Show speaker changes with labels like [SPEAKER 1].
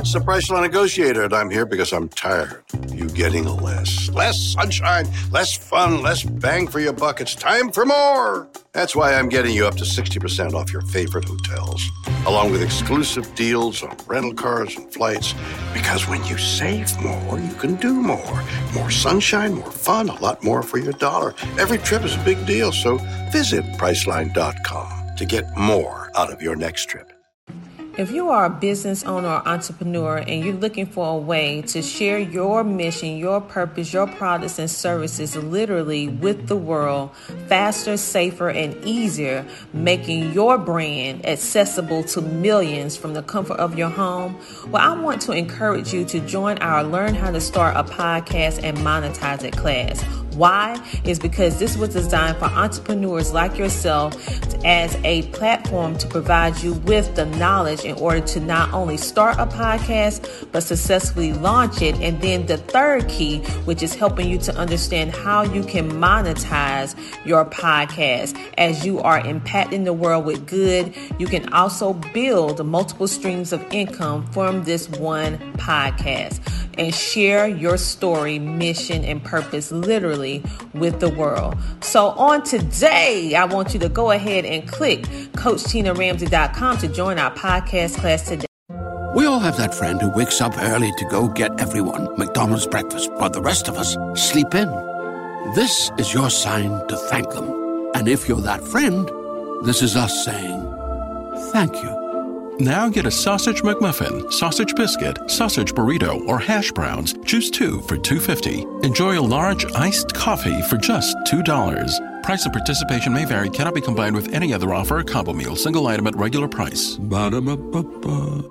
[SPEAKER 1] it's the Priceline Negotiator, and I'm here because I'm tired of you getting less. Less sunshine, less fun, less bang for your buck. It's time for more. That's why I'm getting you up to 60% off your favorite hotels, along with exclusive deals on rental cars and flights. Because when you save more, you can do more. More sunshine, more fun, a lot more for your dollar. Every trip is a big deal, so visit Priceline.com to get more out of your next trip.
[SPEAKER 2] If you are a business owner or entrepreneur and you're looking for a way to share your mission, your purpose, your products and services literally with the world faster, safer, and easier, making your brand accessible to millions from the comfort of your home, well, I want to encourage you to join our Learn How to Start a Podcast and Monetize It class. Why? Is because this was designed for entrepreneurs like yourself as a platform to provide you with the knowledge in order to not only start a podcast, but successfully launch it. And then the third key, which is helping you to understand how you can monetize your podcast as you are impacting the world with good. You can also build multiple streams of income from this one podcast and share your story, mission, and purpose literally with the world. So, on today, I want you to go ahead and click CoachTinaRamsay.com to join our podcast class today.
[SPEAKER 3] We all have that friend who wakes up early to go get everyone McDonald's breakfast, while the rest of us sleep in. This is your sign to thank them. And if you're that friend, this is us saying thank you.
[SPEAKER 4] Now get a sausage McMuffin, sausage biscuit, sausage burrito, or hash browns. Choose two for $2.50. Enjoy a large iced coffee for just $2. Price and participation may vary, cannot be combined with any other offer combo meal, single item at regular price.
[SPEAKER 3] Ba-da-ba-ba-ba.